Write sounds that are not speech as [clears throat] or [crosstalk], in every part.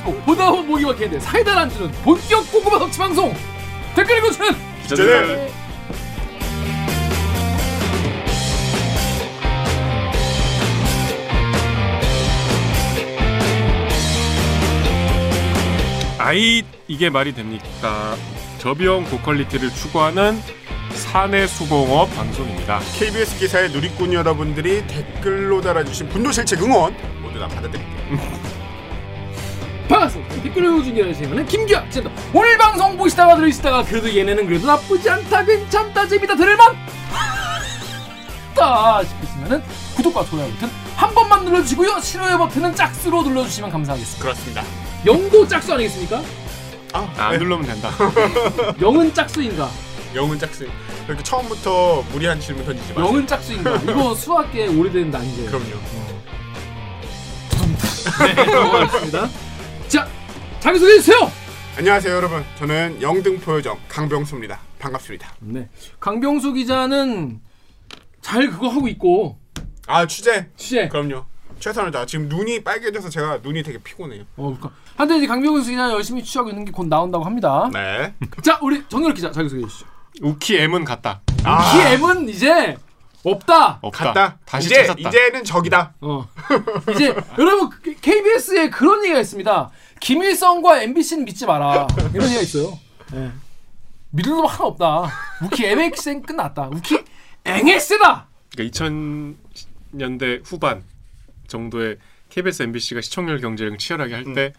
마치고 보다 보기와 개대 사이다를 안 주는 본격 고구마 섭취 방송 댓글 읽어주는 기자들. 아이 이게 말이 됩니까? 저비용 고퀄리티를 추구하는 사내 수공업 방송입니다. KBS 기사의 누리꾼 여러분들이 댓글로 달아주신 분노 실책 응원 모두 다 받아드릴게요. [laughs] 반갑습니다 댓글 읽어주는 시간은 김규아 젠더 오늘 방송 보시다가 들으시다가 그래도 얘네는 그래도 나쁘지 않다 괜찮다 재밌다 들을만 [laughs] 다 싶으시면은 구독과 좋아요 버튼 한 번만 눌러주시고요 싫어요 버튼은 짝수로 눌러주시면 감사하겠습니다 그렇습니다. 영도 짝수 아니겠습니까? 아, 안 네. 누르면 된다. [laughs] 영은 짝수인가? 영은 짝수. 이렇게 처음부터 무리한 질문 던지지 마세요. 영은 짝수인가? 이거 [laughs] 수학계 오래된 난이제요. 그럼요. 네, 넘어가겠습니다. 자, 자기소개해 주세요. 안녕하세요 여러분. 저는 영등포 요정 강병수입니다. 반갑습니다. 네, 강병수 기자는 잘 그거 하고 있고 아 취재. 취재. 그럼요. 최선을 다. 지금 눈이 빨개져서 제가 눈이 되게 피곤해요. 어, 그러니까 한때 이제 강병수 기자 열심히 취재하고 있는 게 곧 나온다고 합니다. 네. 자, 우리 정렬 기자 자기소개해 주시죠. 우키 M은 갔다. 아. 키 M은 이제 없다. 없다. 갔다. 다시 이제 찾았다. 이제는 적이다. 어. 이제 여러분 KBS에 그런 얘기가 있습니다. 김일성과 MBC는 믿지 마라. 이런 얘기가 있어요. 예. 믿을 놈 하나 없다. 우키 MX는 끝났다. 우키 앵엑스다. 그러니까 2000년대 후반 정도에 KBS, MBC가 시청률 경쟁을 치열하게 할때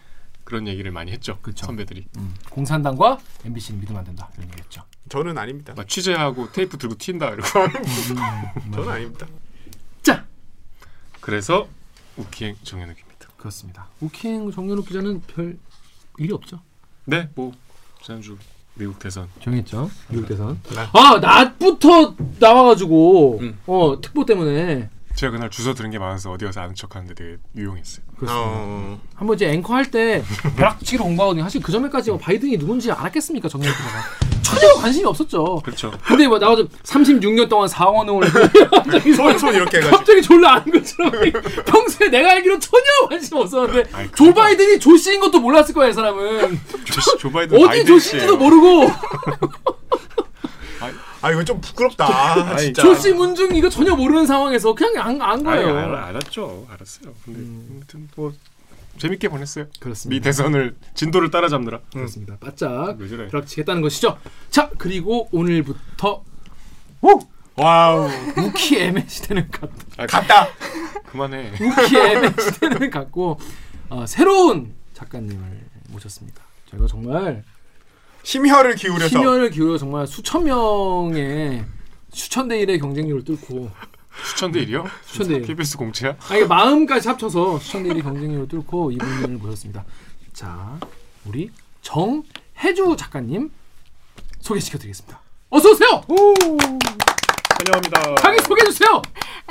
그런 얘기를 많이 했죠. 그쵸. 선배들이 공산당과 MBC는 믿으면 안 된다. 이런 얘기했죠. 저는 아닙니다. 막 취재하고 테이프 들고 튄다 이러고. [laughs] 저는 아닙니다. 자, 그래서 우키행 정현욱 입니다. 그렇습니다. 우킹 정연욱 기자는 별 일이 없죠. 네, 뭐 지난주 미국 대선 정했죠. 미국 대선. 네. 아 낮부터 나와가지고 음. 어 특보 때문에 제가 그날 주소 들은 게 많아서 어디 가서 아는 척하는데 되게 유용했어요. 그렇습니다. 어... 한번 이제 앵커 할 때 벼락치기로 공부하거든요. 사실 그 전에까지 뭐 바이든이 누군지 알았겠습니까 정연욱 기자가 전혀 관심이 없었죠. 그렇죠. 근데 뭐 나와서 36년 동안 상원을 갑자기 손, 손 이렇게 해가지고. 갑자기 졸라 아는 것처럼 평소에 내가 알기로 전혀 관심 없었는데 아이, 조 바이든이 조 씨인 것도 몰랐을 거야 이 사람은 조, 조 바이든 어디 바이든 조씨인지도 씨예요. 모르고 아 이거 좀 부끄럽다. 아, 아니, 진짜. 조씨 문중 이거 전혀 모르는 상황에서 그냥 안, 안 아니, 거예요. 알, 알았죠. 알았어요. 근데 아무튼 뭐 재밌게 보냈어요. 미 그렇습니다. 대선을 진도를 따라잡느라. 그렇습니다. 바짝 왜 저래? 벼락치겠다는 것이죠. 자 그리고 오늘부터 와우. 우키 애매 시대는 갔다. 아, 갔다. 그만해. 우키 애매 시대는 갔고 어, 새로운 작가님을 모셨습니다. 저희가 정말 심혈을 기울여서 심혈을 기울여 정말 수천 명의 수천 대 일의 경쟁률을 뚫고 추천 대 1이요? 추천 대 일. KBS 공채야? 아 이게 마음까지 합쳐서 수천 대 일의 경쟁률을 뚫고 이분을 모셨습니다. 자 우리 정혜주 작가님 소개시켜드리겠습니다. 어서 오세요. 환영합니다.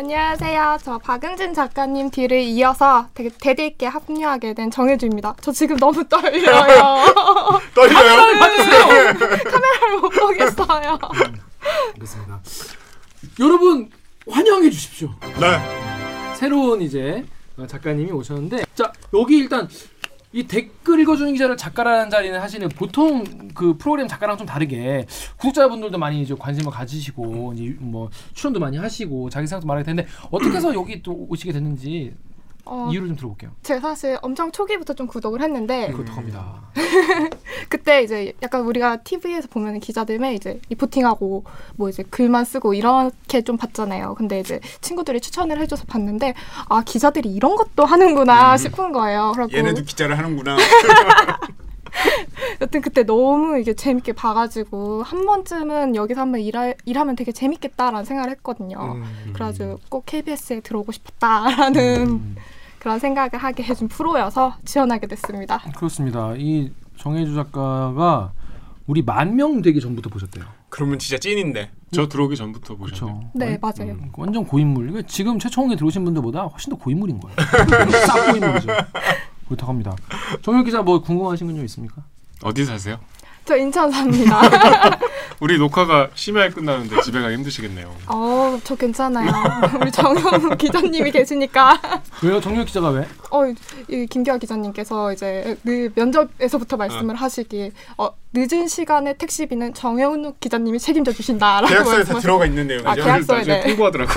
안녕하세요. 저 박은진 작가님 뒤를 이어서 되게 대대 있게 합류하게 된 정혜주입니다. 저 지금 너무 떨려요. [laughs] 떨려요. 받으세요. 카메라를 못 보겠어요. 그렇습니다. 여러분 환영해 주십시오. 네. 새로운 이제 작가님이 오셨는데 자 여기 일단 이 댓글 읽어주는 기자를 작가라는 자리는 사실은 보통 그 프로그램 작가랑 좀 다르게 구독자분들도 많이 이제 관심을 가지시고 이제 뭐 출연도 많이 하시고 자기 생각도 말하게 되는데 어떻게 해서 여기 또 오시게 됐는지 어, 이유를 좀 들어볼게요. 제가 사실 엄청 초기부터 좀 구독을 했는데 그렇다고 합니다. [laughs] 그때 이제 약간 우리가 TV에서 보면 기자들의 이제 리포팅하고 뭐 이제 글만 쓰고 이렇게 좀 봤잖아요. 근데 이제 친구들이 추천을 해줘서 봤는데 아 기자들이 이런 것도 하는구나 싶은 거예요. 그래고 얘네도 기자를 하는구나. [laughs] 여튼 그때 너무 이게 재밌게 봐가지고 한 번쯤은 여기서 한번 일하, 일하면 되게 재밌겠다라는 생각을 했거든요. 음. 그래가지고 꼭 KBS에 들어오고 싶다라는 음, 그런 생각을 하게 해준 프로여서 지원하게 됐습니다. 그렇습니다. 이 정혜주 작가가 우리 만 명 되기 전부터 보셨대요. 그러면 진짜 찐인데. 저 들어오기 전부터. 그렇죠. 네 맞아요. 음, 완전 고인물. 지금 최초홍에 들어오신 분들보다 훨씬 더 고인물인 거예요. [laughs] 싹 고인물이죠. 그렇다고 합니다. 정혁 기자 뭐 궁금하신 건 좀 있습니까? 어디 사세요? 저 인천 삽니다. [laughs] 우리 녹화가 심야에 끝나는데 집에 가기 힘드시겠네요. 어, 저 괜찮아요. 우리 정현 기자님이 계시니까. 왜요? 정혁 기자가 왜? 어, 이 김기화 기자님께서 이제 늘 면접에서부터 말씀을 하시길 어, 늦은 시간에 택시비는 정혜훈 기자님이 책임져 주신다라고 계약서에 다. 들어가 있는 내용이죠. 아, 계약서에 네. 통보하더라고.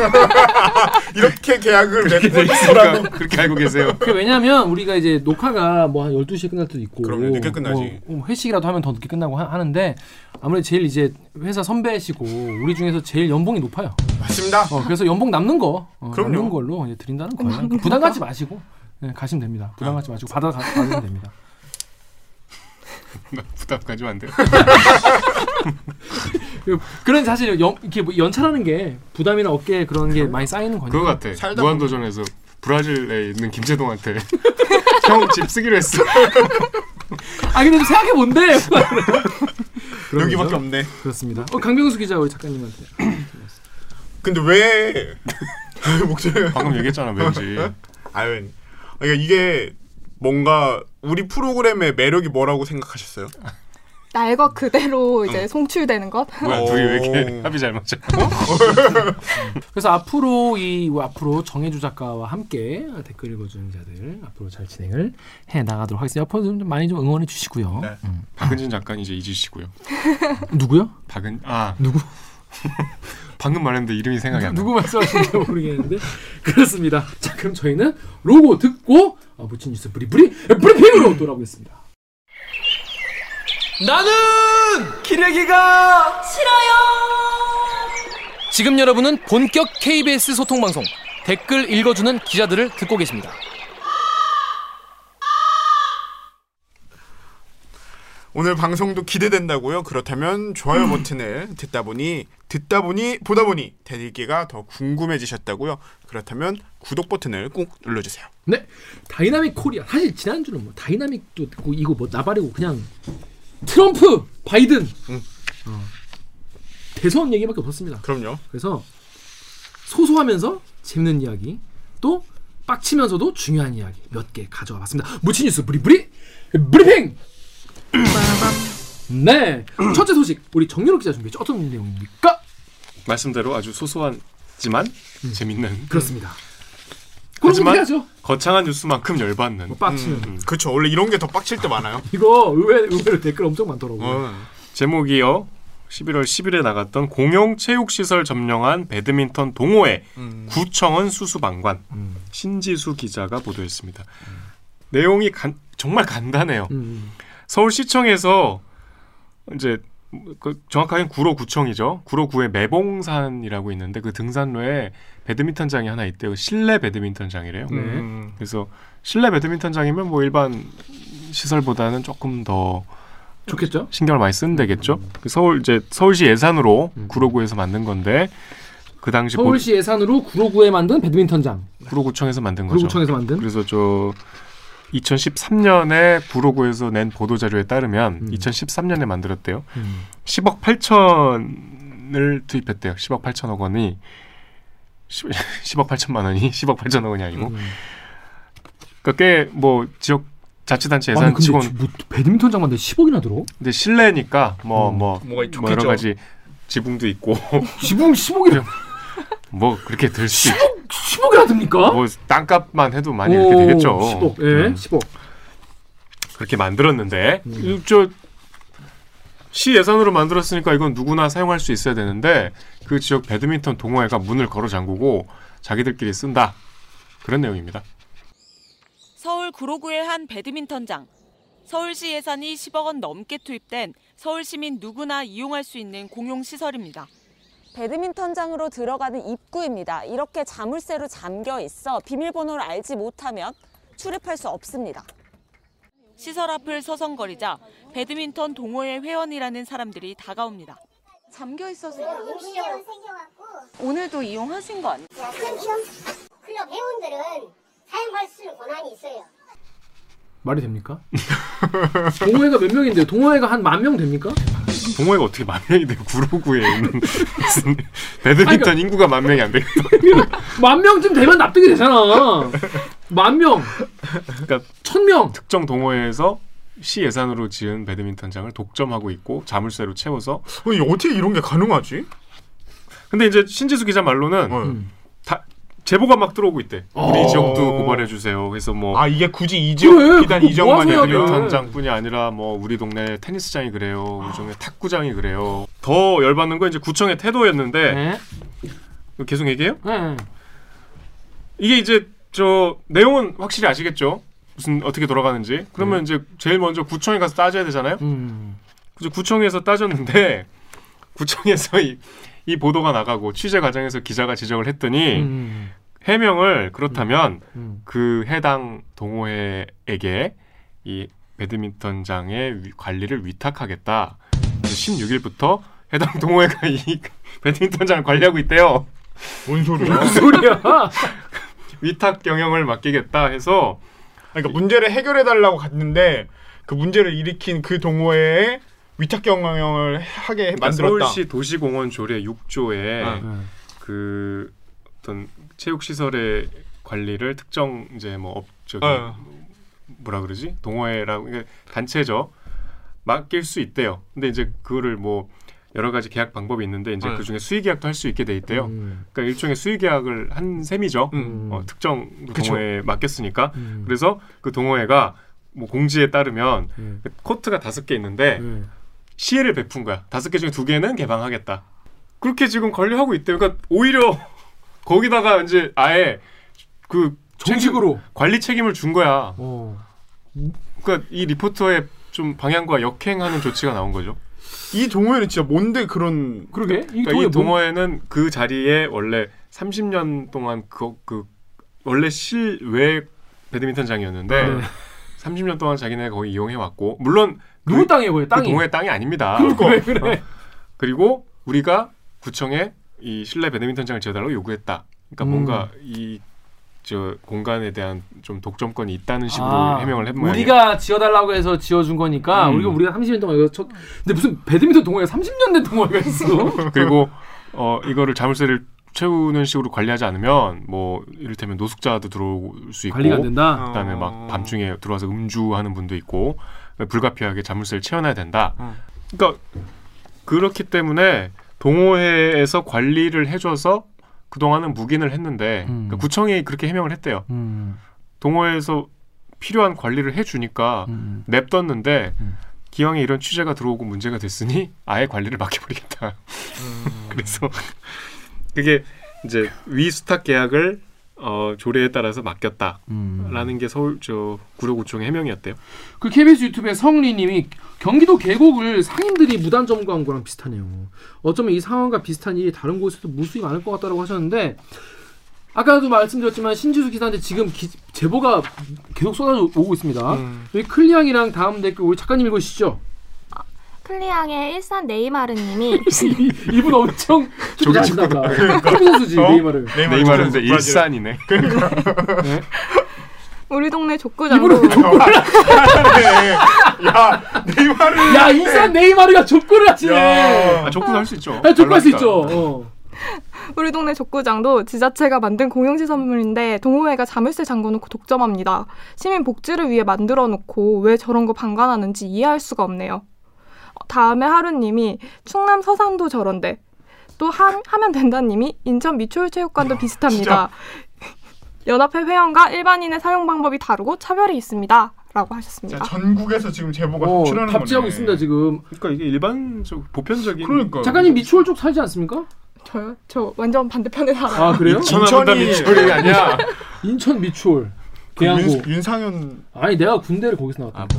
[laughs] 이렇게 계약을 맺고 있으라고. 그렇게 알고 계세요. [laughs] 그 왜냐면 우리가 이제 녹화가 뭐 한 12시에 끝날 때도 있고 그럼요, 늦게 끝나지. 뭐, 뭐 회식이라도 하면 더 늦게 끝나고 하, 는데 아무래도 제일 이제 회사 선배시고 우리 중에서 제일 연봉이 높아요. 맞습니다. 어, 그래서 연봉 남는 거 어, 그럼요. 남는 걸로 이제 드린다는 거예요. 부담 갖지 마시고 네, 가시면 됩니다. 부담 갖지 마시고 받아 가, 받으면 됩니다. [laughs] 부담 가지면 안 돼요. 그- [laughs] 그런 사실 연, 이렇게 뭐 연차라는 게 부담이나 어깨에 그런 게 많이 쌓이는 거니까. 그거 같아. 살다 무한 도전에서 브라질에 있는 김재동한테 [laughs] 형 집 쓰기로 했어. 아 근데 좀 생각해 본데. 여기밖에 없네. 그렇습니다. 어, 강병수 기자 우리 작가님한테. 근데 왜 목소리? 방금 얘기했잖아 왠지. 아유, 그러니까 이게 뭔가 우리 프로그램의 매력이 뭐라고 생각하셨어요? 날것 그대로 이제 송출되는 것. 뭐야 둘이 왜 이렇게 오. 합이 잘 맞아? [laughs] 그래서 앞으로 이 앞으로 정혜주 작가와 함께 댓글 읽어주는 자들 앞으로 잘 진행을 해 나가도록 하겠습니다. 앞으로 좀 많이 좀 응원해 주시고요. 네. 음. 박은진 작가 이제 잊으시고요. [laughs] 누구요? 박은 아 누구? [laughs] 방금 말했는데 이름이 생각이 안 나. 누구 말씀하시는지 모르겠는데 [laughs] 그렇습니다. 자 그럼 저희는 로고 듣고 어, 부친 뉴스 브리브리 브리핑으로 돌아오겠습니다. 나는 기레기가 싫어요. 지금 여러분은 본격 KBS 소통 방송 댓글 읽어주는 기자들을 듣고 계십니다. 오늘 방송도 기대된다고요? 그렇다면 좋아요 버튼을 듣다 보니 듣다 보니 보다 보니 대들기가 더 궁금해지셨다고요? 그렇다면 구독 버튼을 꼭 눌러주세요. 네, Dynamic Korea. 사실 지난주는 뭐 dynamic도 듣고 이거 뭐 나발이고 그냥 트럼프, 바이든 응. 어, 대선 얘기밖에 없었습니다. 그럼요. 그래서 소소하면서 재밌는 이야기 또 빡치면서도 중요한 이야기 몇 개 가져와 봤습니다. 무치 뉴스 브리브리 브리핑. 네, 첫째 소식 우리 정유럽 기자 준비했죠. 어떤 내용입니까? 말씀대로 아주 소소하지만 재밌는 그렇습니다. 그런 하지만 거 해야죠. 거창한 뉴스만큼 열받는 뭐 빡치는 음, 그렇죠. 원래 이런 게 더 빡칠 때 많아요. [laughs] 이거 의외 의외로 댓글 엄청 많더라고요. 어. 제목이요. 11월 10일에 나갔던 공용 체육 시설 점령한 배드민턴 동호회 음. 구청은 수수방관 음. 신지수 기자가 보도했습니다. 내용이 간, 정말 간단해요. 음. 서울시청에서 이제 그 정확하게는 구로구청이죠. 구로구의 매봉산이라고 있는데 그 등산로에 배드민턴장이 하나 있대요. 실내 배드민턴장이래요. 네. 음. 그래서 실내 배드민턴장이면 뭐 일반 시설보다는 조금 더 좋겠죠? 신경을 많이 쓰는 데겠죠. 그 서울 이제 서울시 예산으로 음. 구로구에서 만든 건데 그 당시 보- 서울시 예산으로 구로구에 만든 배드민턴장. 구로구청에서 만든 거죠. 구로구청에서 만든. 그래서 저 2013년에 구로구에서 낸 보도 자료에 따르면 음. 2013년에 만들었대요. 음. 10억 8천을 투입했대요. 10억 8천억 원이 10, 10억 8천만 원이 [laughs] 10억 8천억 원이 아니고 음. 그러니까 꽤 뭐 지역 자치단체 예산 아니 치곤 지- 뭐 배드민턴 장 만데 10억이나 들어? 근데 실내니까 뭐 음. 뭐뭐 여러. 가지 지붕도 있고 [laughs] 지붕 10억이나 [laughs] 뭐 그렇게 들수있 10억이나 듭니까? 뭐 땅값만 해도 많이 이렇게 되겠죠. 10억. 예, 음, 10억. 그렇게 만들었는데 음. 저 시 예산으로 만들었으니까 이건 누구나 사용할 수 있어야 되는데 그 지역 배드민턴 동호회가 문을 걸어 잠그고 자기들끼리 쓴다 그런 내용입니다. 서울 구로구의 한 배드민턴장. 서울시 예산이 10억 원 넘게 투입된 서울 시민 누구나 이용할 수 있는 공용 시설입니다. 배드민턴장으로 들어가는 입구입니다. 이렇게 자물쇠로 잠겨 있어 비밀번호를 알지 못하면 출입할 수 없습니다. 시설 앞을 서성거리자 배드민턴 동호회 회원이라는 사람들이 다가옵니다. 잠겨 있어서 생겨갖고 오늘도 이용하신 거 아니에요? 클럽 회원들은 사용할 수 있는 권한이 있어요. 말이 됩니까? [laughs] 동호회가 몇 명인데요? 동호회가 한 만 명 됩니까? 동호회가 어떻게 만 명이 돼요? 구로구에 있는 무슨 배드민턴 아니, 인구가 만 명이 안 되겠다. 만 명쯤 되면 납득이 되잖아. 만 명, 그러니까 천 명. 특정 동호회에서 시 예산으로 지은 배드민턴장을 독점하고 있고 자물쇠로 채워서 아니, 어떻게 이런 게 가능하지? 근데 이제 신지수 기자 말로는 어. 음. 다 제보가 막 들어오고 있대. 우리 어. 지역도 고발해 주세요. 그래서 뭐 아 이게 굳이 이 지역 그래, 비단 이 지역만이 뭐 하세요, 아니라 뭐 우리 동네 테니스장이 그래요. 우리 동네 탁구장이 그래요. 더 열받는 건 이제 구청의 태도였는데 네. 계속 얘기해요? 네. 이게 이제 저 내용은 확실히 아시겠죠? 무슨 어떻게 돌아가는지. 그러면 이제 제일 먼저 구청에 가서 따져야 되잖아요. 음. 그래서 구청에서 따졌는데 [laughs] 구청에서 이, 이 보도가 나가고 취재 과정에서 기자가 지적을 했더니 음. 해명을 그렇다면 음. 그 해당 동호회에게 이 배드민턴장의 위- 관리를 위탁하겠다. 그래서 16일부터 해당 동호회가 이 [laughs] 배드민턴장을 관리하고 있대요. 뭔 소리야? 무슨 소리야? [laughs] 위탁 경영을 맡기겠다 해서 그러니까 문제를 해결해 달라고 갔는데 그 문제를 일으킨 그 동호회에 위탁 경영을 하게 그러니까 만들었다. 서울시 도시공원 조례 6조에 아. 네. 그 어떤 체육 시설의 관리를 특정 이제 뭐 업, 저기 어. 뭐라 그러지 동호회라고 그러니까 단체죠 맡길 수 있대요. 근데 이제 그거를 뭐 여러 가지 계약 방법이 있는데 이제 네. 그 중에 수의 계약도 할 수 있게 돼 있대요. 음. 그러니까 일종의 수의 계약을 한 셈이죠. 음. 어, 특정 그쵸. 동호회에 맡겼으니까. 음. 그래서 그 동호회가 뭐 공지에 따르면 음. 코트가 다섯 개 있는데 음. 시혜를 베푼 거야. 다섯 개 중에 두 개는 개방하겠다. 그렇게 지금 관리하고 있대요. 그러니까 오히려 [laughs] 거기다가 이제 아예 그 정식으로. 책임- 관리 책임을 준 거야. 어. 그러니까 이 리포터의 좀 방향과 역행하는 조치가 나온 거죠. 이 동호회는 진짜 뭔데 그런 그러게. 이 그러니까 동호회 이 뭐- 동호회는 그 자리에 원래 30년 동안 그, 그 원래 실외 배드민턴장이었는데 네. 30년 동안 자기네 거기 이용해 왔고 물론 누구 그, 땅이에요, 그 땅이? 동호회 땅이 아닙니다. 그래 그래. 그리고 우리가 구청에 이 실내 배드민턴장을 지어달라고 요구했다. 그러니까 음. 뭔가 이 저 공간에 대한 좀 독점권이 있다는 식으로 아, 해명을 한 모양이에요. 우리가 지어달라고 해서 지어준 거니까 음. 우리가 우리가 30년 동안 이거 첫 근데 무슨 배드민턴 동호회가 30년 된 동호회가 있어? [laughs] 그리고 어 이거를 자물쇠를 채우는 식으로 관리하지 않으면 뭐 이를테면 노숙자도 들어올 수 있고 관리가 안 된다. 그다음에 막 밤중에 들어와서 음주하는 분도 있고 불가피하게 자물쇠를 채워놔야 된다. 음. 그러니까 그렇기 때문에 동호회에서 관리를 해줘서 그 동안은 묵인을 했는데 음. 그러니까 구청이 그렇게 해명을 했대요. 음. 동호회에서 필요한 관리를 해주니까 음. 냅뒀는데 음. 기왕에 이런 취재가 들어오고 문제가 됐으니 아예 관리를 [laughs] 맡겨버리겠다. 음. 그래서 그게 이제 위 수탁 계약을 어, 조례에 따라서 맡겼다라는 음. 게 서울 저 구로구청의 해명이었대요. 그 KBS 유튜브에 성리님이 경기도 계곡을 상인들이 무단 점거한 거랑 비슷하네요. 어쩌면 이 상황과 비슷한 일이 다른 곳에서도 무수히 많을 것 같다라고 하셨는데 아까도 말씀드렸지만 신지수 기사한테 지금 기- 제보가 계속 쏟아져 오고 있습니다. 음. 여기 클리앙이랑 다음 댓글 우리 작가님 읽으시죠. 클리앙의 일산 네이마르님이 [laughs] 이- 이분 엄청 봐. 축구 선수지 어? 네이마르. 네이마르인데. 일산이네. 우리 동네 족구장도 야 네이마르 야 인산 네이마르가 족구를 하시네. 야. 아, 족구도 할 수 있죠. 아, 족구 할 수 잘나니까. 있죠. 어. 우리 동네 족구장도 지자체가 만든 공영시설물인데 동호회가 자물쇠 잠궈놓고 독점합니다. 시민 복지를 위해 만들어놓고 왜 저런 거 방관하는지 이해할 수가 없네요. 어, 다음에 하루님이 충남 서산도 저런데 또 한, 하면 된다님이 인천 미추홀체육관도 비슷합니다. [laughs] 연합회 회원과 일반인의 사용 방법이 다르고 차별이 있습니다. 라고 하셨습니다. 자, 전국에서 지금 제보가 어, 출하는 답지하고. 있습니다 지금. 그러니까 이게 일반적 보편적인 그러니까 작가님 미추홀 쪽 살지 않습니까? 저요? 저 완전 반대편에 살아요. 아 그래요? 인천이- 미추홀이 아니야. 인천 미추홀. 그 계양구. 윤, 윤상현 아니 내가 군대를 거기서 나왔다.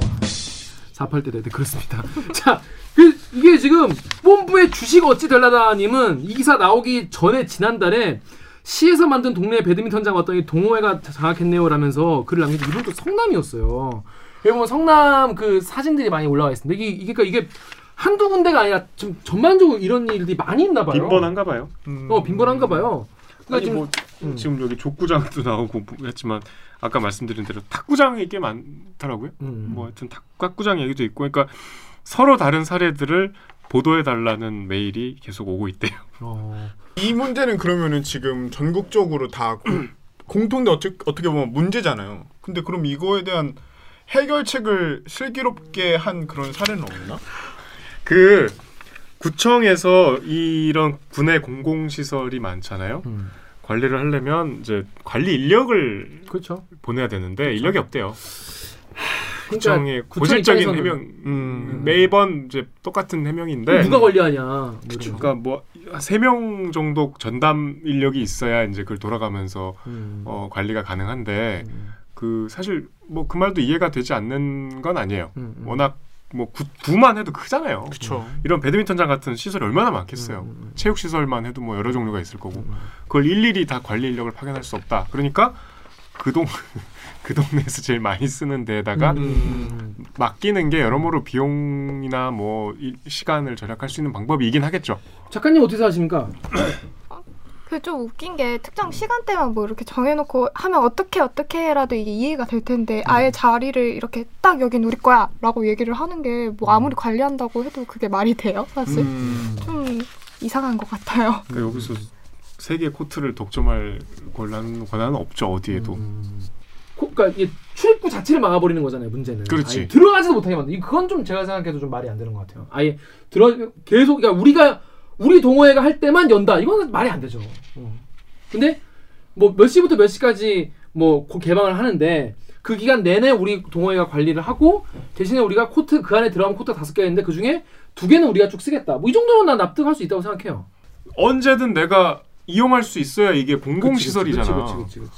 4팔 때 네, 그렇습니다. [laughs] 자, 그 이게 지금 본부의 주식 어찌 될라다님은 이 기사 나오기 전에 지난달에 시에서 만든 동네 배드민턴장 왔더니 동호회가 장악했네요 라면서 글을 남긴 게 이분 또 성남이었어요. 여기 보면 성남 그 사진들이 많이 올라와 있습니다. 이게 이게 그러니까 이게 한두 군데가 아니라 좀 전반적으로 이런 일들이 많이 있나 봐요. 빈번한가 봐요. 음. 어 빈번한가 봐요. 그러니까 아니 지금 뭐 음. 지금 여기 족구장도 나오고 뭐 했지만 아까 말씀드린 대로 탁구장이 꽤 많더라고요. 음. 뭐 하여튼 탁- 탁구장 얘기도 있고 그러니까 서로 다른 사례들을 보도해 달라는 메일이 계속 오고 있대요. [laughs] 어, 이 문제는 그러면은 지금 전국적으로 다 공, [clears throat] 공통된 어떻게, 어떻게 보면 문제잖아요. 근데 그럼 이거에 대한 해결책을 슬기롭게 한 그런 사례는 없나? 그 구청에서 이런 군의 공공시설이 많잖아요. 음. 관리를 하려면 이제 관리 인력을 그렇죠. 보내야 되는데 인력이 없대요. 그러니까 구청의 구청 고질적인 해명 음. 매번 이제 똑같은 해명인데 누가 관리하냐. 뭐 거. 그러니까 뭐 세 명 정도 전담 인력이 있어야 이제 그걸 돌아가면서 음. 어, 관리가 가능한데 음. 그 사실 뭐 그 말도 이해가 되지 않는 건 아니에요. 음, 음. 워낙 뭐 구, 구만 해도 크잖아요. 그쵸. 이런 배드민턴장 같은 시설이 얼마나 많겠어요. 음, 음. 체육 시설만 해도 뭐 여러 종류가 있을 거고 음. 그걸 일일이 다 관리 인력을 파견할 수 없다. 그러니까 그동 [laughs] 그 동네에서 제일 많이 쓰는 데에다가 음. 맡기는 게 여러모로 비용이나 뭐 이- 시간을 절약할 수 있는 방법이긴 하겠죠. 작가님 어떻게 생각하십니까? 그 좀 웃긴 게 특정 시간대만 뭐 이렇게 정해놓고 하면 어떻게 어떻게라도 이게 이해가 될 텐데 아예 자리를 이렇게 딱 여긴 우리 거야라고 얘기를 하는 게 뭐 아무리 관리한다고 해도 그게 말이 돼요 사실 음. 좀 이상한 것 같아요. 그러니까 여기서 세 개 코트를 독점할 권한 권한은 없죠 어디에도. 음. 코- 그러니까 이게 출입구 자체를 막아버리는 거잖아요. 문제는. 그렇지. 아예 들어가지도 못하게 만든. 그건 좀 제가 생각해도 좀 말이 안 되는 것 같아요. 아예 들어 계속 그러니까 우리가 우리 동호회가 할 때만 연다. 이거는 말이 안 되죠. 어. 근데 뭐 몇 시부터 몇 시까지 뭐 고- 개방을 하는데 그 기간 내내 우리 동호회가 관리를 하고 대신에 우리가 코트 그 안에 들어가면 코트 다섯 개가 있는데 그 중에 두 개는 우리가 쭉 쓰겠다. 뭐 이 정도는 난 납득할 수 있다고 생각해요. 언제든 내가 이용할 수 있어야 이게 공공 시설이잖아. 그렇지, 그렇지, 그렇지.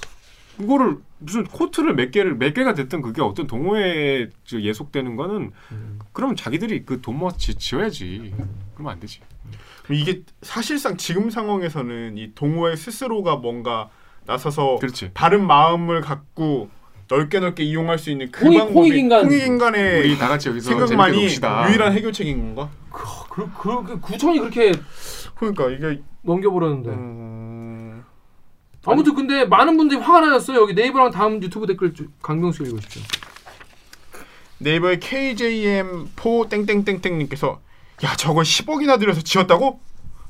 이거를 무슨 코트를 몇 개를 몇 개가 됐든 그게 어떤 동호회에 저 예속되는 거는 음. 그러면 자기들이 그 돈 모아서 지- 지어야지. 그러면 안 되지. 이게 사실상 지금 상황에서는 이 동호회 스스로가 뭔가 나서서 그렇지. 바른 마음을 갖고 넓게 넓게 이용할 수 있는 그 홍익- 방법이 홍익인간. 홍익인간의 우리 다 같이 여기서 생각만이. 유일한 해결책인 건가? 그, 그, 그 구청이 그렇게 그러니까 이게 넘겨버렸는데. 음... 아무튼 근데 많은 분들이 화가 나셨어요. 여기 네이버랑 다음 유튜브 댓글 주- 강병수 읽으십시오. 네이버의 KJM4 땡땡땡땡님께서 야 저걸 10억이나 들여서 지었다고?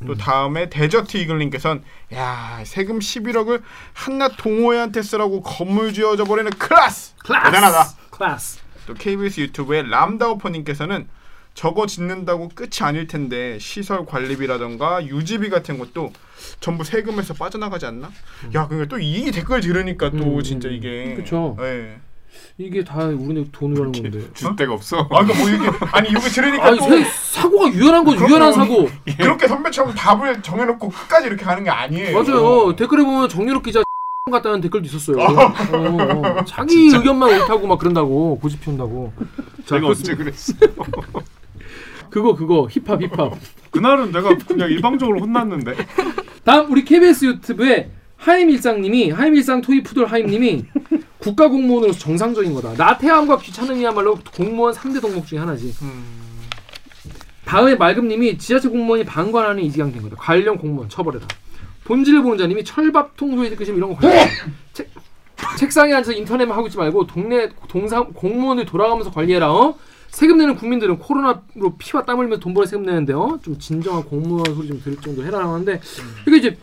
또 다음에 데저트 이글님께서는 야 세금 11억을 한낱 동호회한테 쓰라고 건물 지어져 버리는 클라스! 대단하다. 클래스. 또 KBS 유튜브의 람다오퍼님께서는 저거 짓는다고 끝이 아닐 텐데 시설 관리비라던가 유지비 같은 것도 전부 세금에서 빠져나가지 않나? 야, 그러니까 또 이 댓글 들으니까 또 음, 진짜 이게 그쵸. 예. 이게 다 우리네 돈으로 하는 건데. 줄 데가 없어. 아, 그러니까 뭐 이게 아니 이거 들으니까 아니 또 세, 사고가 유연한 거. 유연한 사고. [laughs] 그렇게 선배처럼 답을 정해놓고 끝까지 이렇게 하는 게 아니에요. 맞아요. 댓글에 보면 정유럽 기자 [laughs] 같다는 댓글도 있었어요. 어, 어. 자기 의견만 옳다고 막 그런다고 고집 피운다고. 자, 내가 언제. 그랬어? 그거 그거 힙합 힙합. [laughs] 그날은 내가 그냥 일방적으로 혼났는데. 다음 우리 KBS 유튜브에 하임 일상님이 하임 일상 토이푸들 하임님이 국가 공무원으로서 정상적인 거다. 나태함과 귀찮음이야말로 공무원 3대 덕목 중에 하나지. 다음에 말금님이 지자체 공무원이 방관하는 이지강된 거다. 관련 공무원 처벌해라. 본질을 보는 자님이 철밥 통 소리 듣기 싫으면 이런 거 관리. 책, 책상에 앉아서 인터넷만 하고 있지 말고 동네 동상 공무원들 돌아가면서 관리해라. 어? 세금 내는 국민들은 코로나로 피와 땀 흘리면서 돈 벌어 세금 내는데 어? 좀 진정한 공무원 소리 좀 들을 정도 해라 하는데 이게 이제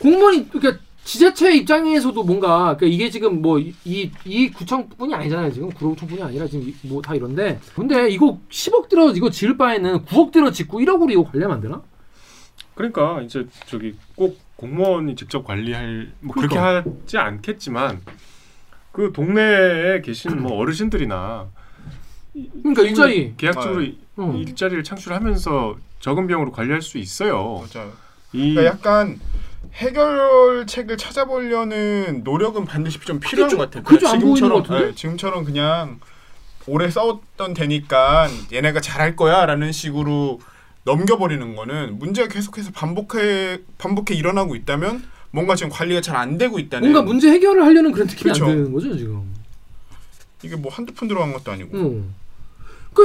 공무원이 그러니까 지자체 입장에서도 뭔가 그러니까 이게 지금 뭐 이 이 구청뿐이 아니잖아요 지금 구로구청뿐이 아니라 지금 뭐 다 이런데 근데 이거 10억 들어 이거 지을 바에는 9억 들어 짓고 1억으로 이거 관리하면 안 되나? 그러니까 이제 저기 꼭 공무원이 직접 관리할 뭐 그렇게 그러니까. 하지 않겠지만 그 동네에 계신 뭐 어르신들이나 그러니까 일자리 계약적으로 네. 어. 일자리를 창출하면서 적은 비용으로 관리할 수 있어요. 맞아요. 이 그러니까 약간 해결책을 찾아보려는 노력은 반드시 좀 필요한 그죠, 것 같아요. 그죠, 지금처럼? 네, 지금처럼 그냥 오래 싸웠던 되니까 얘네가 잘할 거야라는 식으로 넘겨버리는 거는 문제가 계속해서 반복해 반복해 일어나고 있다면 뭔가 지금 관리가 잘 안 되고 있다는 뭔가 문제 해결을 하려는 그런 느낌이 그쵸. 안 드는 거죠 지금. 이게 뭐 한두 푼 들어간 것도 아니고 응.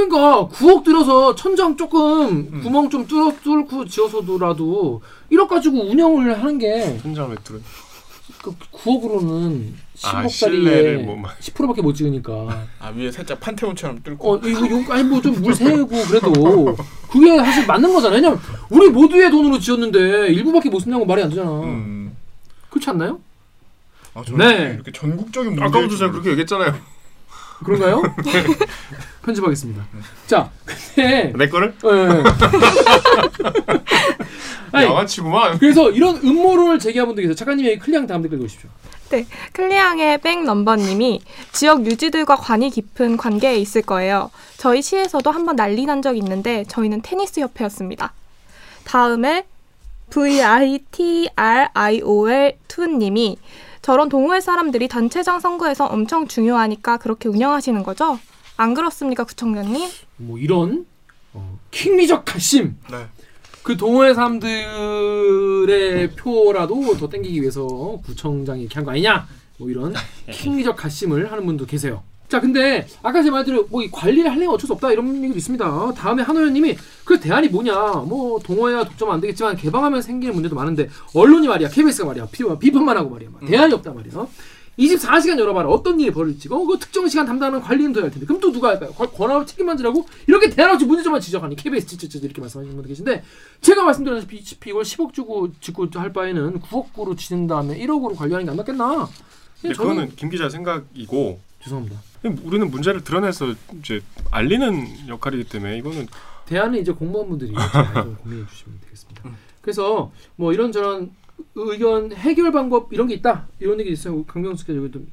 그러니까 9억 들여서 천장 조금 음. 구멍 좀 뚫어 뚫고 지어서도라도 1억 가지고 운영을 하는 게 천장 매트로 그 9억으로는 아, 실내를 10억짜리에 뭐 막- 10%밖에 못 찍으니까. 아 위에 살짝 판테온처럼 뚫고 어 이거 요 아니 뭐 좀 물 새고 그래도 [laughs] 그게 사실 맞는 거잖아요. 왜냐면 우리 모두의 돈으로 지었는데 일부밖에 못 쓴다고 말이 안 되잖아. 음. 그렇지 않나요? 아, 저는 네. 이렇게 전국적인 문제 아까부터 제가 그렇게 얘기했잖아요. 그런가요? [laughs] 편집하겠습니다. 자, 근데 내 거를 예. [laughs] 아니, 양아치구만. 그래서 이런 음모론을 제기한 분들 계세요. 작가님의 클리앙 다음 댓글 읽으십시오. 네, 클리앙의 백넘버님이 지역 유지들과 관이 깊은 관계에 있을 거예요. 저희 시에서도 한번 난리 난 적이 있는데 저희는 테니스 협회였습니다. 다음에 VITRIOL 2님이 저런 동호회 사람들이 단체장 선거에서 엄청 중요하니까 그렇게 운영하시는 거죠? 안 그렇습니까, 구청장님? 뭐 이런 어, 킹리적 가심 네. 그 동호회 사람들의 표라도 더 땡기기 위해서 구청장이 이렇게 한 거 아니냐 뭐 이런 킹리적 가심을 하는 분도 계세요. 자 근데 아까 제 말대로 뭐 이 관리를 하려면 어쩔 수 없다 이런 얘기도 있습니다. 다음에 한호연님이 그 대안이 뭐냐 뭐 동호회와 독점은 안 되겠지만 개방하면 생기는 문제도 많은데 언론이 말이야 KBS가 말이야 비, 비판만 하고 말이야 대안이 없다 말이야. 24시간 열어봐라 어떤 일이 벌어질지 어, 그 특정 시간 담당하는 관리는 더할 텐데 그럼 또 누가 할까요? 권- 권한을 책임만 지라고 이렇게 대안없이 문제점만 지적하니 KBS 찌찌찌 이렇게 말씀하시는 분들 계신데 제가 말씀드렸다시피 이걸 10억 주고 짓고 할 바에는 9억으로 지는 다음에 1억으로 관리하는 게안 낫겠나? 근데 저는 그거는 김 기자 생각이고 죄송합니다. 우리는 문제를 드러내서 이제 알리는 역할이기 때문에 이거는 대안은 이제 공무원분들이 잘좀 [laughs] 고민해 주시면 되겠습니다. 그래서 뭐 이런저런 의견 해결 방법 이런 게 있다 이런 얘기 있어요. 강병수 기자 여기 좀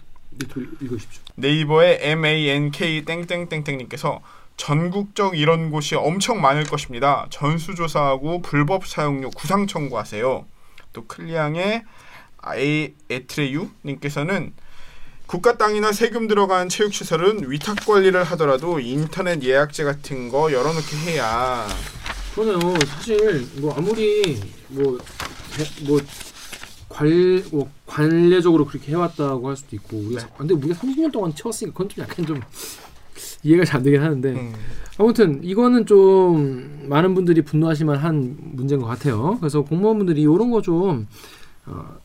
읽으십시오. 네이버의 MANK 땡땡땡땡님께서 전국적 이런 곳이 엄청 많을 것입니다. 전수조사하고 불법 사용료 구상 청구하세요. 또 클리앙의 아이 에트레유님께서는 국가 땅이나 세금 들어간 체육 시설은 위탁 관리를 하더라도 인터넷 예약제 같은 거 열어놓게 해야 저는 사실 뭐 아무리 뭐뭐 뭐 관례적으로 그렇게 해왔다고 할 수도 있고 우리가 네. 근데 우리가 30년 동안 채웠으니까 그건 좀 약간 좀 [laughs] 이해가 잘 안 되긴 하는데 음, 아무튼 이거는 좀 많은 분들이 분노하실 만한 문제인 것 같아요. 그래서 공무원분들이 이런 거좀 어,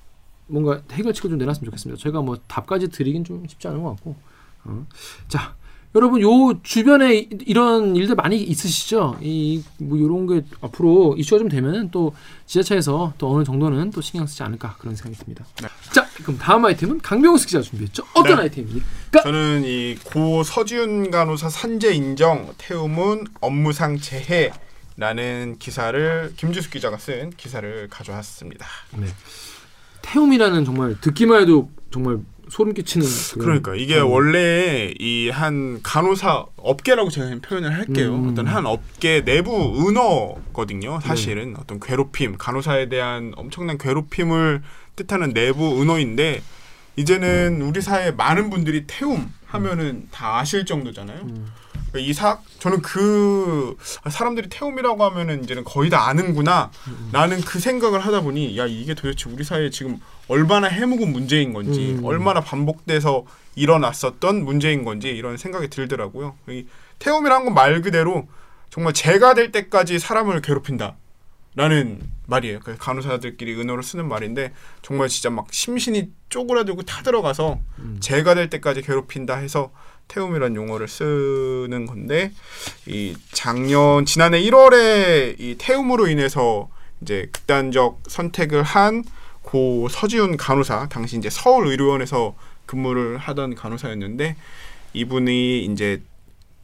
뭔가 해결책을 좀 내놨으면 좋겠습니다. 제가 뭐 답까지 드리긴 좀 쉽지 않은 것 같고. 어. 자, 여러분 요 주변에 이- 이런 일들 많이 있으시죠? 이 뭐 이런 게 앞으로 이슈가 좀 되면 또 지자체에서 또 어느 정도는 또 신경 쓰지 않을까 그런 생각이 듭니다. 네. 자, 그럼 다음 아이템은 강병수 기자가 준비했죠? 어떤 네. 아이템입니까? 저는 이 고 서지훈 간호사 산재 인정 태움은 업무상 재해 라는 기사를 김지수 기자가 쓴 기사를 가져왔습니다. 네. 태움이라는 정말 듣기만 해도 정말 소름 끼치는 그러니까 이게 음. 원래 이 한 간호사 업계라고 제가 표현을 할게요. 음. 어떤 한 업계 내부 은어거든요. 사실은 어떤 괴롭힘, 간호사에 대한 엄청난 괴롭힘을 뜻하는 내부 은어인데 이제는 우리 사회 많은 분들이 태움 하면은 다 아실 정도잖아요. 음. 그러니까 이 사, 저는 그 사람들이 태움이라고 하면은 이제는 거의 다 아는구나. 라는 그 생각을 하다 보니 야 이게 도대체 우리 사회에 지금 얼마나 해묵은 문제인 건지 음. 얼마나 반복돼서 일어났었던 문제인 건지 이런 생각이 들더라고요. 이 태움이란 건 말 그대로 정말 죄가 될 때까지 사람을 괴롭힌다. 라는 말이에요. 그 간호사들끼리 은어로 쓰는 말인데 정말 진짜 막 심신이 쪼그라들고 타들어가서 음. 죄가 될 때까지 괴롭힌다 해서 태움이란 용어를 쓰는 건데 이 작년 지난해 1월에 이 태움으로 인해서 이제 극단적 선택을 한 고 서지훈 간호사 당시 이제 서울 의료원에서 근무를 하던 간호사였는데 이분이 이제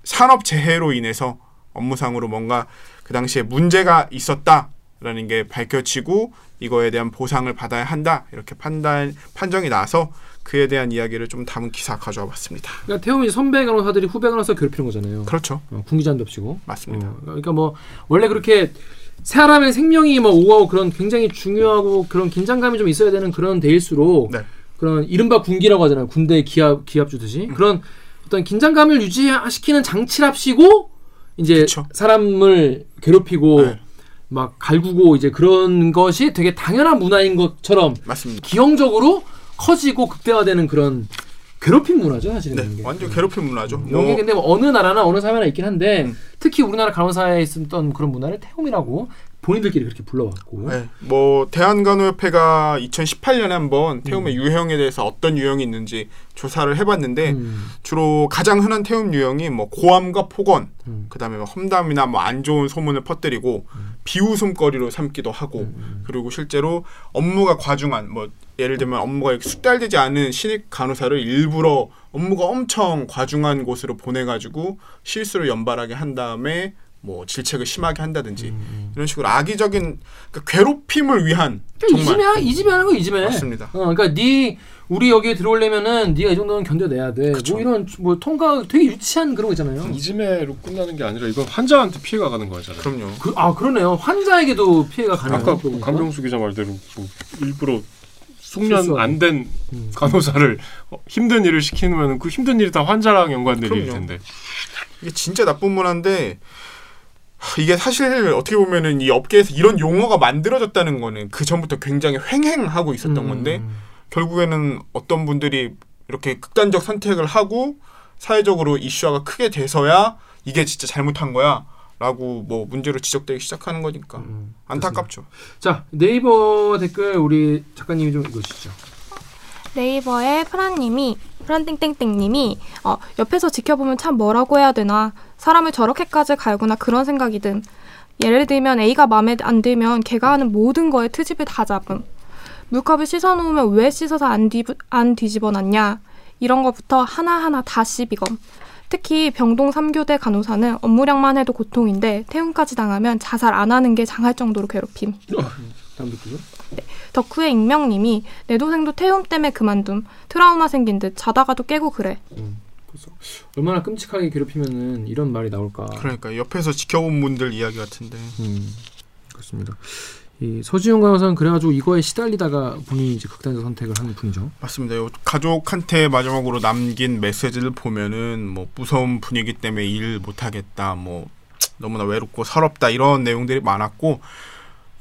산업 재해로 인해서 업무상으로 뭔가 그 당시에 문제가 있었다라는 게 밝혀지고 이거에 대한 보상을 받아야 한다 이렇게 판단 판정이 나서 그에 대한 이야기를 좀 담은 기사 가져와 봤습니다. 그러니까 태움이 선배 간호사들이 후배 간호사 괴롭히는 거잖아요. 그렇죠, 어, 군기잔도 없이고. 맞습니다. 어, 그러니까 뭐 원래 그렇게 사람의 생명이 뭐 오가고 그런 굉장히 중요하고 그런 긴장감이 좀 있어야 되는 그런 데일수록 네. 그런 이른바 군기라고 하잖아요. 군대 기합 기합 주듯이 음. 그런 어떤 긴장감을 유지시키는 장치랍시고 이제 그쵸. 사람을 괴롭히고 네. 막 갈구고 이제 그런 것이 되게 당연한 문화인 것처럼 맞습니다. 기형적으로 커지고 극대화되는 그런 괴롭힘 문화죠 사실은 네, 게. 완전 괴롭힘 문화죠. 이게 뭐, 근데 뭐 어느 나라나 어느 사회나 있긴 한데 음. 특히 우리나라 간호사에 있었던 그런 문화를 태움이라고 본인들끼리 그렇게 불러왔고. 네, 뭐 대한간호협회가 2018년에 한번 태움의 유형에 대해서 어떤 유형이 있는지 조사를 해봤는데 음. 주로 가장 흔한 태움 유형이 뭐 고함과 폭언, 음. 그다음에 뭐 험담이나 뭐 안 좋은 소문을 퍼뜨리고 비웃음거리로 삼기도 하고 음. 그리고 실제로 업무가 과중한 뭐 예를 들면 업무가 숙달되지 않은 신입 간호사를 일부러 업무가 엄청 과중한 곳으로 보내가지고 실수를 연발하게 한 다음에 뭐 질책을 심하게 한다든지 음. 이런 식으로 악의적인 그러니까 괴롭힘을 위한 그러니까 이 집에 정말 하- 이 집에 하는 거이 집에. 맞습니다. 어, 그러니까 네 우리 여기에 들어오려면은 네가 이 정도는 견뎌내야 돼. 그쵸. 뭐 이런 뭐 통과 되게 유치한 그런 거 있잖아요. 이즘에로 끝나는 게 아니라 이건 환자한테 피해가 가는 거잖아요. 그럼요. 그, 아 그러네요. 환자에게도 피해가 가네요. 아까. 강병수 기자 말대로 뭐 일부러 숙련 실수하고. 안된 음. 간호사를 어, 힘든 일을 시키면 그 힘든 일이 다 환자랑 연관된 일일 그럼요. 텐데. 이게 진짜 나쁜 문화인데 하, 이게 사실 어떻게 보면은 이 업계에서 이런 용어가 만들어졌다는 거는 그 전부터 굉장히 횡행하고 있었던 음. 건데 결국에는 어떤 분들이 이렇게 극단적 선택을 하고 사회적으로 이슈화가 크게 돼서야 이게 진짜 잘못한 거야 라고 뭐 문제로 지적되기 시작하는 거니까 음, 안타깝죠. 자 네이버 댓글 우리 작가님이 좀 읽어주시죠. 네이버의 프란님이 프란땡땡땡님이 어, 옆에서 지켜보면 참 뭐라고 해야 되나 사람을 저렇게까지 갈구나 그런 생각이 든 예를 들면 A가 마음에 안 들면 걔가 하는 모든 거에 트집을 다 잡음. 물컵을 씻어놓으면 왜 씻어서 안, 뒤, 안 뒤집어놨냐? 이런 거부터 하나하나 다 시비검. 특히 병동 3교대 간호사는 업무량만 해도 고통인데 퇴원까지 당하면 자살 안 하는 게 장할 정도로 괴롭힘 다음 댓글요. 덕후의 익명님이 내 동생도 태움 때문에 그만둠 트라우마 생긴 듯 자다가도 깨고 그래 그래서 얼마나 끔찍하게 괴롭히면은 이런 말이 나올까. 그러니까 옆에서 지켜본 분들 이야기 같은데 음, 그렇습니다. 이 서지용 간호사는 그래가지고 이거에 시달리다가 본인이 이제 극단적 선택을 하는 분이죠. 맞습니다. 요 가족한테 마지막으로 남긴 메시지를 보면은 뭐 무서운 분위기 때문에 일 못하겠다, 뭐 너무나 외롭고 서럽다 이런 내용들이 많았고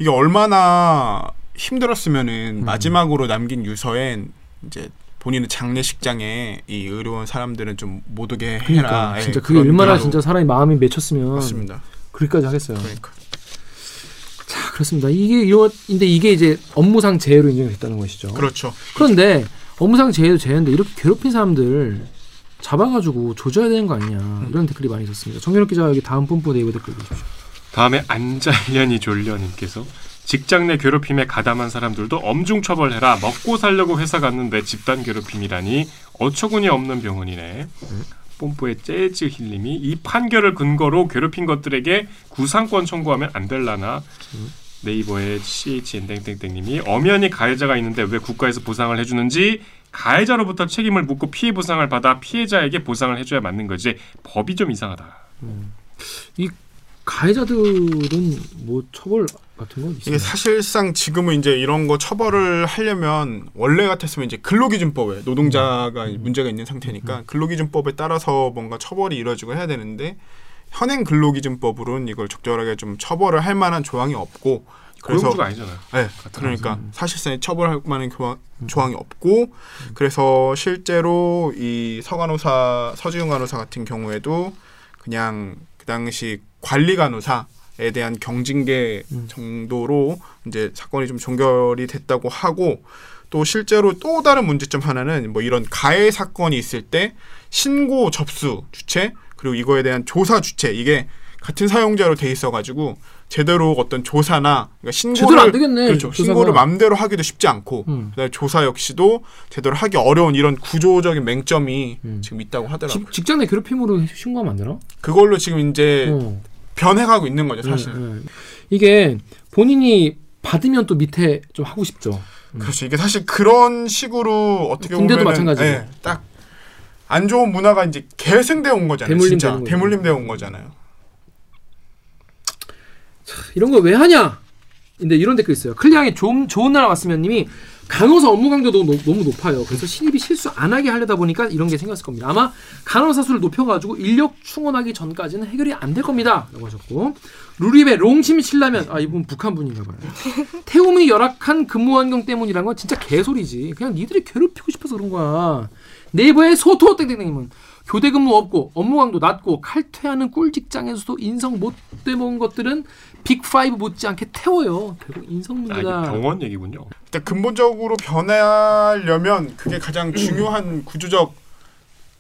이게 얼마나 힘들었으면은 음. 마지막으로 남긴 유서엔 이제 본인의 장례식장에 이 의료원 사람들은 좀 못 오게 해라. 그러니까 예, 진짜 그게 얼마나. 진짜 사람이 마음이 맺혔으면 맞습니다. 그렇게까지 하겠어요. 그러니까 자 그렇습니다. 이게 이런데 이게 이제 업무상 재해로 인정됐다는 것이죠. 그렇죠. 그런데 업무상 재해도 재해인데 이렇게 괴롭힌 사람들 잡아가지고 조져야 되는 거 아니냐 이런 댓글이 많이 있었습니다. 정현욱 기자 여기 다음 뿜뿌 네이버 댓글 보십시오. 다음에 안잘년이 졸려님께서 직장 내 괴롭힘에 가담한 사람들도 엄중 처벌해라. 먹고 살려고 회사 갔는데 집단 괴롭힘이라니 어처구니 없는 병원이네. 뽐뿌의 재즈 힐님이 이 판결을 근거로 괴롭힌 것들에게 구상권 청구하면 안 될라나. 네이버의 CHN 땡땡땡님이 엄연히 가해자가 있는데 왜 국가에서 보상을 해주는지 가해자로부터 책임을 묻고 피해 보상을 받아 피해자에게 보상을 해줘야 맞는 거지 법이 좀 이상하다. 가해자들은 뭐 처벌 같은 건 있어요? 이게 사실상 지금은 이제 이런 거 처벌을 하려면 원래 같았으면 이제 근로기준법에 노동자가 문제가 있는 상태니까 근로기준법에 따라서 뭔가 처벌이 이루어지고 해야 되는데 현행 근로기준법으로는 이걸 적절하게 좀 처벌을 할 만한 조항이 없고 그래서 고용주가 아니잖아요. 네, 그러니까 사실상 처벌할 만한 교황, 조항이 없고 그래서 실제로 이 서간호사 서지훈 간호사 같은 경우에도 그냥 그 당시 관리 간호사에 대한 경징계 정도로 이제 사건이 좀 종결이 됐다고 하고 또 실제로 또 다른 문제점 하나는 뭐 이런 가해 사건이 있을 때 신고 접수 주체 그리고 이거에 대한 조사 주체 이게 같은 사용자로 돼 있어가지고 제대로 어떤 조사나 그러니까 신고를 제대로 안 되겠네, 그렇죠 조사가. 신고를 맘대로 하기도 쉽지 않고 음. 그다음에 조사 역시도 제대로 하기 어려운 이런 구조적인 맹점이 음. 지금 있다고 하더라고요. 직, 직장 내 괴롭힘으로 신고하면 안 되나? 그걸로 지금 이제 어. 변해가고 있는 거죠 사실. 네, 네. 이게 본인이 받으면 또 밑에 좀 하고 싶죠. 그렇죠. 이게 사실 그런 식으로 어떻게 군대도 보면 마찬가지고. 딱 안 좋은 문화가 이제 계승되어 온 거잖아요. 대물림 진짜. 대물림되어 온 거잖아요. 이런 걸 왜 하냐? 근데 이런 댓글 있어요. 클리앙의 좀 좋은 날 왔으면 님이 간호사 업무 강도도 노- 너무 높아요. 그래서 신입이 실수 안 하게 하려다 보니까 이런 게 생겼을 겁니다. 아마 간호사 수를 높여가지고 인력 충원하기 전까지는 해결이 안 될 겁니다.라고 하셨고 루립의 롱심 신라면 아 이분 북한 분인가 봐요. [laughs] 태움이 열악한 근무 환경 때문이란 건 진짜 개소리지. 그냥 니들이 괴롭히고 싶어서 그런 거야. 네이버의 소토 땡땡땡님은 교대 근무 없고 업무 강도 낮고 칼퇴하는 꿀 직장에서도 인성 못 돼먹은 것들은 빅5 못지않게 태워요. 결국 아, 인성 이게 문제다. 병원 얘기군요. 일단 근본적으로 변하려면 그게 가장 중요한 구조적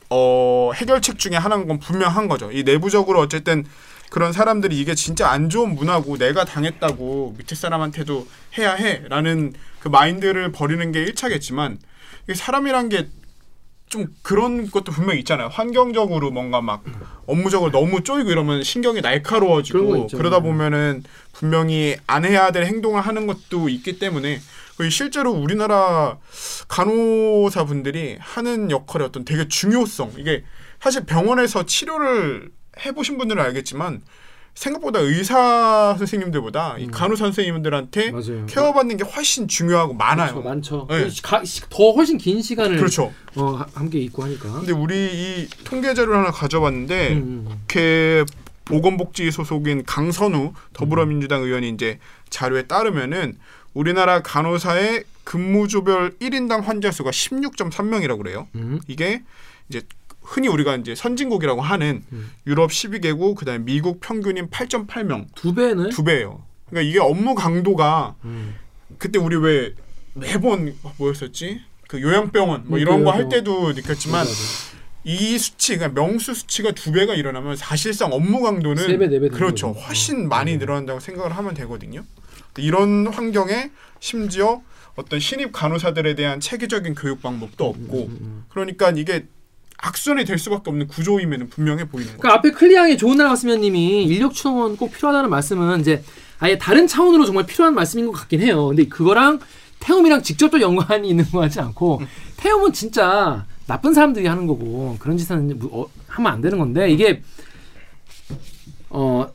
어, 해결책 중에 하나인 건 분명한 거죠. 이 내부적으로 어쨌든 그런 사람들이 이게 진짜 안 좋은 문화고 내가 당했다고 밑에 사람한테도 해야 해라는 그 마인드를 버리는 게 1차겠지만 이게 사람이란 게 좀 그런 것도 분명히 있잖아요. 환경적으로 뭔가 막 업무적으로 너무 쪼이고 이러면 신경이 날카로워지고. 그러다 네. 보면은 분명히 안 해야 될 행동을 하는 것도 있기 때문에 그 실제로 우리나라 간호사 분들이 하는 역할의 어떤 되게 중요성 이게 사실 병원에서 치료를 해보신 분들은 알겠지만 생각보다 의사 선생님들보다 이 간호사 선생님들한테 음. 맞아요. 케어받는 게 훨씬 중요하고 많아요. 그렇죠, 많죠. 네. 가- 시- 더 훨씬 긴 시간을 그렇죠. 어, 하- 함께 있고 하니까. 근데 우리 이 통계 자료를 하나 가져봤는데 음, 음. 국회 보건복지 소속인 강선우 더불어민주당 의원이 이제 자료에 따르면은 우리나라 간호사의 근무조별 1인당 환자 수가 16.3명이라고 그래요. 음. 이게 이제 흔히 우리가 이제 선진국이라고 하는 음. 유럽 12개국 그다음에 미국 평균인 8.8명 두 배는 두 배예요. 그러니까 이게 업무 강도가 음. 그때 우리 왜 매번 뭐였었지? 그 요양병원 뭐 이런 거 할. 때도 느꼈지만. 이 수치, 그러니까 명수 수치가 두 배가 일어나면 사실상 업무 강도는 세 배, 네배 되는 그렇죠. 거죠. 훨씬 어. 많이 네. 늘어난다고 생각을 하면 되거든요. 이런 환경에 심지어 어떤 신입 간호사들에 대한 체계적인 교육 방법도 없고, 음, 그러니까 이게 악순환이 될 수밖에 없는 구조임에는 분명해 보이는 거죠. 그러니까 앞에 클리앙의 좋은 날 왔으면님이 인력 충원 꼭 필요하다는 말씀은 이제 아예 다른 차원으로 정말 필요한 말씀인 것 같긴 해요. 근데 그거랑 태움이랑 직접적 연관이 있는 것 같지 않고 태움은 진짜 나쁜 사람들이 하는 거고 그런 짓은 무- 어, 하면 안 되는 건데 이게 어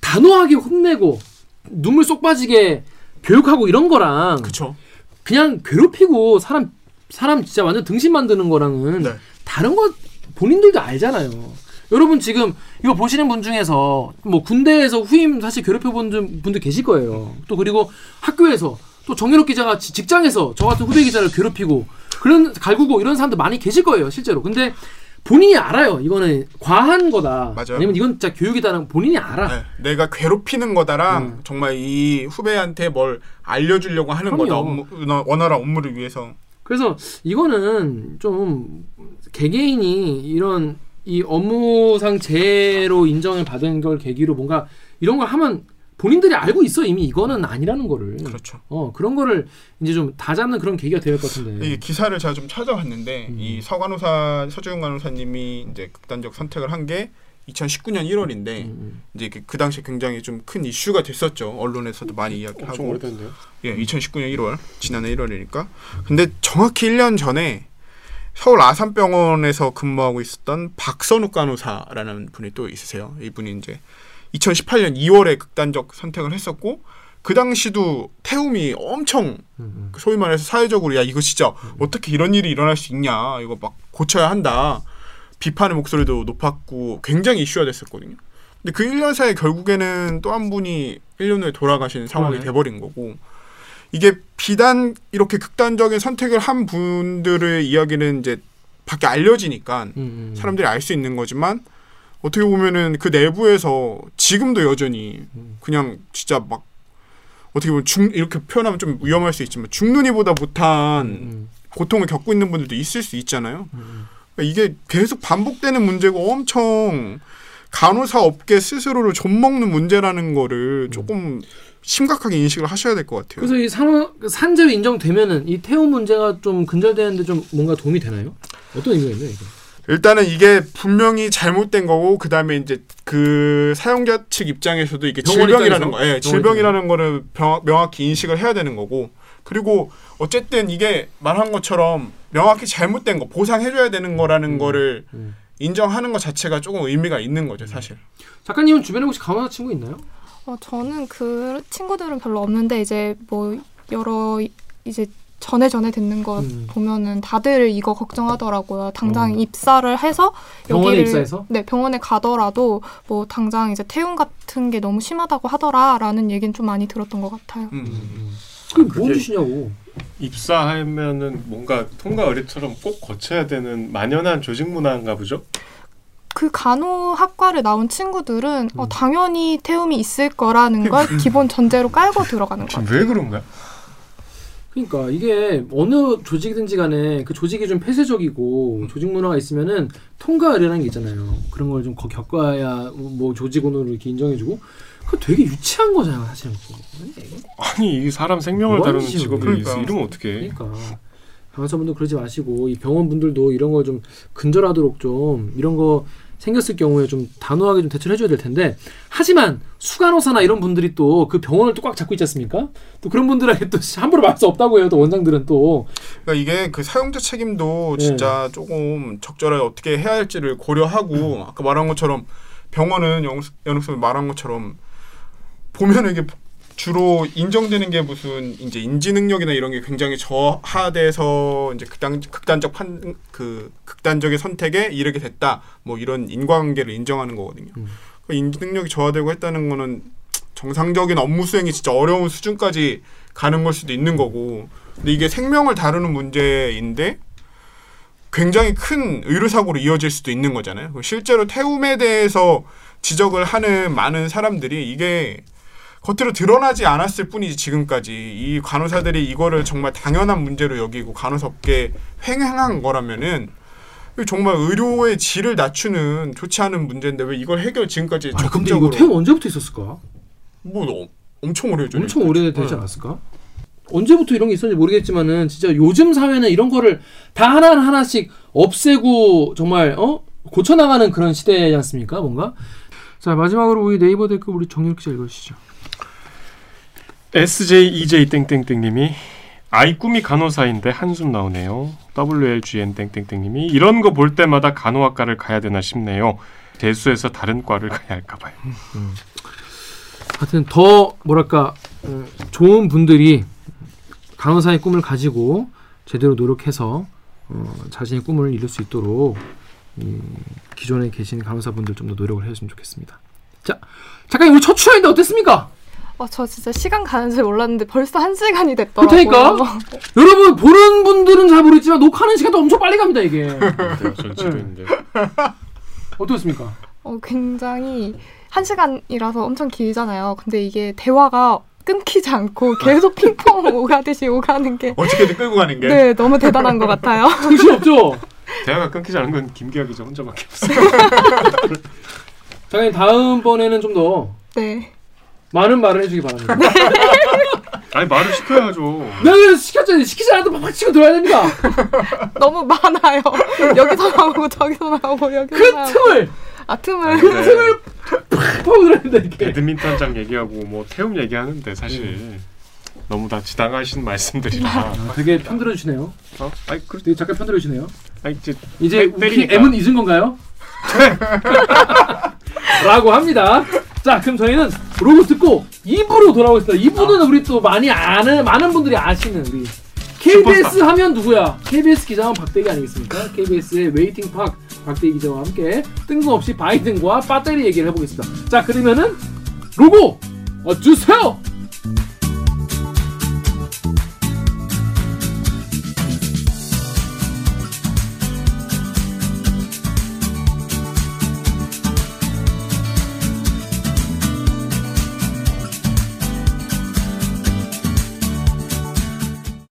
단호하게 혼내고 눈물 쏙 빠지게 교육하고 이런 거랑 그렇죠. 그냥 괴롭히고 사람 사람 진짜 완전 등신 만드는 거랑은 네. 다른 거 본인들도 알잖아요. 여러분 지금 이거 보시는 분 중에서 뭐 군대에서 후임 사실 괴롭혀 본 분- 분들 계실 거예요. 또 그리고 학교에서 또 정현욱 기자가 지- 직장에서 저 같은 후배 기자를 괴롭히고 그런 갈구고 이런 사람들 많이 계실 거예요, 실제로. 근데 본인이 알아요. 이거는 과한 거다. 맞아요. 아니면 이건 진짜 교육이다는 본인이 알아. 네, 내가 괴롭히는 거다랑 음. 정말 이 후배한테 뭘 알려주려고 하는 그럼요. 거다. 업무, 원활한 업무를 위해서. 그래서 이거는 좀 개개인이 이런 이 업무상 재해로 인정을 받은 걸 계기로 뭔가 이런 걸 하면 본인들이 알고 있어 이미 이거는 아니라는 거를 그렇죠. 어 그런 거를 이제 좀 다 잡는 그런 계기가 될것 같은데 이 기사를 제가 좀 찾아봤는데 음. 이 서간호사 서주영 간호사님이 이제 극단적 선택을 한 게 2019년 1월인데 음, 이제 그, 그 당시에 굉장히 좀 큰 이슈가 됐었죠. 언론에서도 많이 엄청 이야기하고. 오래됐네요. 예, 2019년 1월 지난해 1월이니까. 근데 정확히 1년 전에 서울 아산병원에서 근무하고 있었던 박선욱 간호사라는 분이 또 있으세요. 이분이 이제 2018년 2월에 극단적 선택을 했었고 그 당시도 태움이 엄청 음, 그 소위 말해서 사회적으로 야 이거 진짜 어떻게 이런 일이 일어날 수 있냐 이거 막 고쳐야 한다 비판의 목소리도 높았고 굉장히 이슈가 됐었거든요. 근데 그 1년 사이에 결국에는 또 한 분이 1년 후에 돌아가시는 상황이 그러네. 돼버린 거고 이게 비단 이렇게 극단적인 선택을 한 분들의 이야기는 이제 밖에 알려지니까 음, 음. 사람들이 알 수 있는 거지만 어떻게 보면은 그 내부에서 지금도 여전히 음. 그냥 진짜 막 어떻게 보면 죽 이렇게 표현하면 좀 위험할 수 있지만 죽는 이보다 못한 음, 고통을 겪고 있는 분들도 있을 수 있잖아요. 음. 그러니까 이게 계속 반복되는 문제고 엄청 간호사 업계 스스로를 좀 먹는 문제라는 거를 조금 심각하게 인식을 하셔야 될 것 같아요. 그래서 이 산업 산재로 인정되면은 이 태움 문제가 좀 근절되는데 좀 뭔가 도움이 되나요? 어떤 의미가 있나요? 이거? 일단은 이게 분명히 잘못된 거고 그 다음에 이제 그 사용자 측 입장에서도 이게 질병이라는? 거, 예, 질병이라는 거를 병- 명확히 인식을 해야 되는 거고 그리고 어쨌든 이게 말한 것처럼 명확히 잘못된 거 보상해줘야 되는 거라는 거를 음. 인정하는 것 자체가 조금 의미가 있는 거죠, 사실. 작가님은 주변에 혹시 간호사 친구 있나요? 어, 저는 그 친구들은 별로 없는데 이제 뭐 여러 이제 전에 전에 듣는 것 음. 보면은 다들 이거 걱정하더라고요. 당장 어. 입사를 해서 병원에 여기를- 입사해서? 네 병원에 가더라도 뭐 당장 이제 태움 같은 게 너무 심하다고 하더라라는 얘기는 좀 많이 들었던 것 같아요. 음. 그게 뭔 그게- 짓이냐고. 입사하면은 뭔가 통과 의례처럼 꼭 거쳐야 되는 만연한 조직 문화인가 보죠. 그 간호학과를 나온 친구들은 음. 어, 당연히 태움이 있을 거라는 걸 기본 전제로 깔고 들어가는 같아요. 왜 그런 거야? 그러니까 이게 어느 조직이든지 간에 그 조직이 좀 폐쇄적이고 조직 문화가 있으면은 통과 의례라는 게 있잖아요. 그런 걸 좀 겪어야 뭐 조직원으로 이렇게 인정해주고 그거 되게 유치한 거잖아. 이게. 아니 이 사람 생명을 뭐 다루는 직업이 그러니까. 있어. 이러면 어떡해? 그러니까 간호사분들 그러지 마시고 이 병원분들도 이런 걸 좀 근절하도록 좀 이런 거 생겼을 경우에 좀 단호하게 좀 대처를 해줘야 될 텐데 하지만 수간호사나 이런 분들이 또 그 병원을 또 꽉 잡고 있지 않습니까? 또 그런 분들에게 또 [laughs] 함부로 말할 수 없다고 해요. 또 원장들은 또 그러니까 이게 그 사용자 책임도 네. 진짜 조금 적절하게 어떻게 해야 할지를 고려하고 아까 말한 것처럼 병원은 연옥선이 말한 것처럼 보면 이게 주로 인정되는 게 무슨 이제 인지 능력이나 이런 게 굉장히 저하돼서 이제 극단 극단적 판 그 극단적인 선택에 이르게 됐다 뭐 이런 인과관계를 인정하는 거거든요. 음. 그 인지 능력이 저하되고 했다는 거는 정상적인 업무 수행이 진짜 어려운 수준까지 가는 걸 수도 있는 거고 근데 이게 생명을 다루는 문제인데 굉장히 큰 의료 사고로 이어질 수도 있는 거잖아요. 실제로 태움에 대해서 지적을 하는 많은 사람들이 이게 겉으로 드러나지 않았을 뿐이지 지금까지 이 간호사들이 이거를 정말 당연한 문제로 여기고 간호사업계 횡행한 거라면은 정말 의료의 질을 낮추는 좋지 않은 문제인데 왜 이걸 해결 지금까지 아니, 근데 이거 적극적으로 태움 언제부터 있었을까? 뭐 어- 엄청 오래죠. 엄청 오래 되지 않았을까? 언제부터 이런 게 있었는지 모르겠지만은 진짜 요즘 사회는 이런 거를 다 하나 하나씩 없애고 정말 어 고쳐 나가는 그런 시대지 않습니까? 뭔가 자 마지막으로 우리 네이버 댓글 우리 정윤 기자 읽어주시죠. SJEJ 땡땡땡님이 아이 꿈이 간호사인데 한숨 나오네요. WLGN 땡땡땡님이 이런 거 볼 때마다 간호학과를 가야 되나 싶네요. 대수에서 다른 과를 가야 할까 봐요. 하여튼 더 뭐랄까 음, 좋은 분들이 간호사의 꿈을 가지고 제대로 노력해서 어, 자신의 꿈을 이룰 수 있도록 이 기존에 계신 간호사분들 좀 더 노력을 해줬으면 좋겠습니다. 자, 작가님 오늘 첫 출연인데 어땠습니까? 어, 저 진짜 시간 가는 줄 몰랐는데 벌써 한 시간이 됐더라고요. 그렇다니까? [laughs] 여러분 보는 분들은 잘 모르겠지만 녹화하는 시간도 엄청 빨리 갑니다 이게. [laughs] 전 지루인데. 어떻습니까? 어, 굉장히 한 시간이라서 엄청 길잖아요. 근데 이게 대화가 끊기지 않고 계속 [laughs] 핑퐁 오가듯이 오가는 게 어떻게든 끌고 가는 게 네, 너무 대단한 것 같아요. 정신 없죠? 대화가 끊기지 않은 건 김기아 기자 혼자밖에 없어. 작가님 다음번에는 좀 더 네. 많은 말을 해주기 바랍니다. [laughs] 아니 말을 시켜야죠. 내가 시켰잖아요. 시키지 않아도 팍팍 치고 들어야 됩니다. [laughs] 너무 많아요. 여기서 나오고 저기서 나오고 여기서 그 나오고. 틈을 아, 틈을. 그 틈을 팍 들어야 된다 이렇게. 배드민턴장 얘기하고 뭐 태움 얘기하는데 사실 너무 다 지당하신 말씀들이라. 아, 되게 편들어 주시네요. 어? 아니 그 되게 작가 편들어 주시네요. 아니 이제 이제 때리니까. M은 잊은 건가요? [laughs] 라고 합니다. 자, 그럼 저희는 로고 듣고 2부로 돌아오겠습니다. 2부는 우리 또 많이 아는 많은 분들이 아시는 우리 KBS 슈퍼스타. 하면 누구야? KBS 기자원 박대기 아니겠습니까? KBS의 Waiting Park 박대기 기자와 함께 뜬금없이 바이든과 배터리 얘기를 해보겠습니다. 자, 그러면은 로고 어, 주세요.